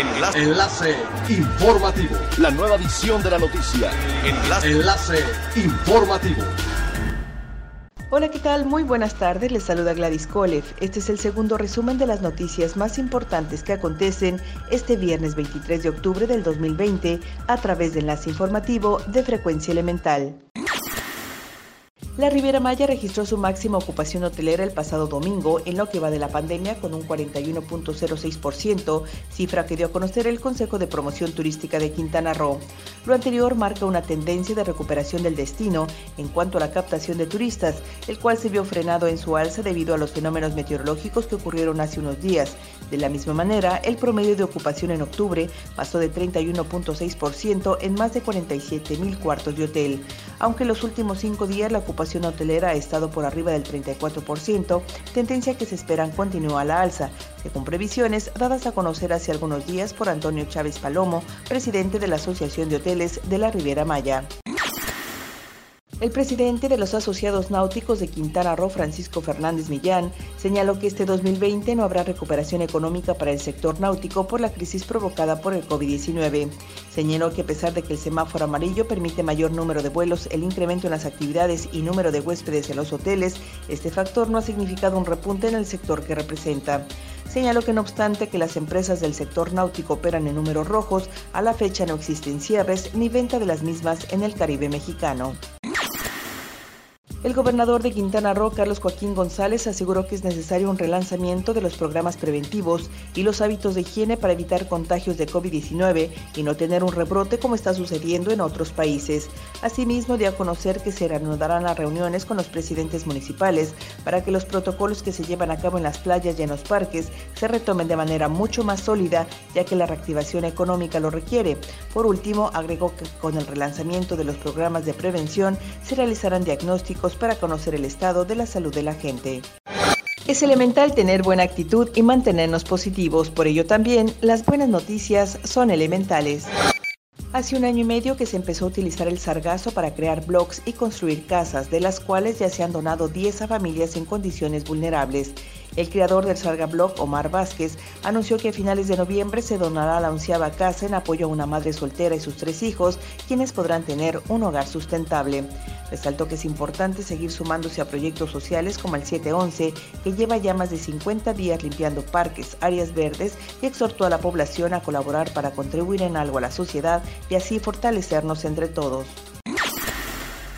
Enlace. Enlace informativo. La nueva edición de la noticia. Enlace. Enlace informativo. Hola, ¿qué tal? Muy buenas tardes. Les saluda Gladys Kolev. Este es el segundo resumen de las noticias más importantes que acontecen este viernes 23 de octubre del 2020 a través del enlace informativo de Frecuencia Elemental. La Riviera Maya registró su máxima ocupación hotelera el pasado domingo en lo que va de la pandemia con un 41.06%, cifra que dio a conocer el Consejo de Promoción Turística de Quintana Roo. Lo anterior marca una tendencia de recuperación del destino en cuanto a la captación de turistas, el cual se vio frenado en su alza debido a los fenómenos meteorológicos que ocurrieron hace unos días. De la misma manera, el promedio de ocupación en octubre pasó de 31.6% en más de 47 mil cuartos de hotel. Aunque en los últimos cinco días la ocupación hotelera ha estado por arriba del 34%, tendencia que se esperan continúa a la alza, según previsiones dadas a conocer hace algunos días por Antonio Chávez Palomo, presidente de la Asociación de Hoteles de la Riviera Maya. El presidente de los asociados náuticos de Quintana Roo, Francisco Fernández Millán, señaló que este 2020 no habrá recuperación económica para el sector náutico por la crisis provocada por el COVID-19. Señaló que a pesar de que el semáforo amarillo permite mayor número de vuelos, el incremento en las actividades y número de huéspedes en los hoteles, este factor no ha significado un repunte en el sector que representa. Señaló que no obstante que las empresas del sector náutico operan en números rojos, a la fecha no existen cierres ni venta de las mismas en el Caribe mexicano. El gobernador de Quintana Roo, Carlos Joaquín González, aseguró que es necesario un relanzamiento de los programas preventivos y los hábitos de higiene para evitar contagios de COVID-19 y no tener un rebrote como está sucediendo en otros países. Asimismo, dio a conocer que se reanudarán las reuniones con los presidentes municipales para que los protocolos que se llevan a cabo en las playas y en los parques se retomen de manera mucho más sólida, ya que la reactivación económica lo requiere. Por último, agregó que con el relanzamiento de los programas de prevención se realizarán diagnósticos para conocer el estado de la salud de la gente. Es elemental tener buena actitud y mantenernos positivos, por ello también las buenas noticias son elementales. Hace un año y medio que se empezó a utilizar el sargazo para crear blogs y construir casas, de las cuales ya se han donado 10 a familias en condiciones vulnerables. El creador del Sargablog, Omar Vázquez, anunció que a finales de noviembre se donará la onceava casa en apoyo a una madre soltera y sus tres hijos, quienes podrán tener un hogar sustentable. Resaltó que es importante seguir sumándose a proyectos sociales como el 711, que lleva ya más de 50 días limpiando parques, áreas verdes y exhortó a la población a colaborar para contribuir en algo a la sociedad y así fortalecernos entre todos.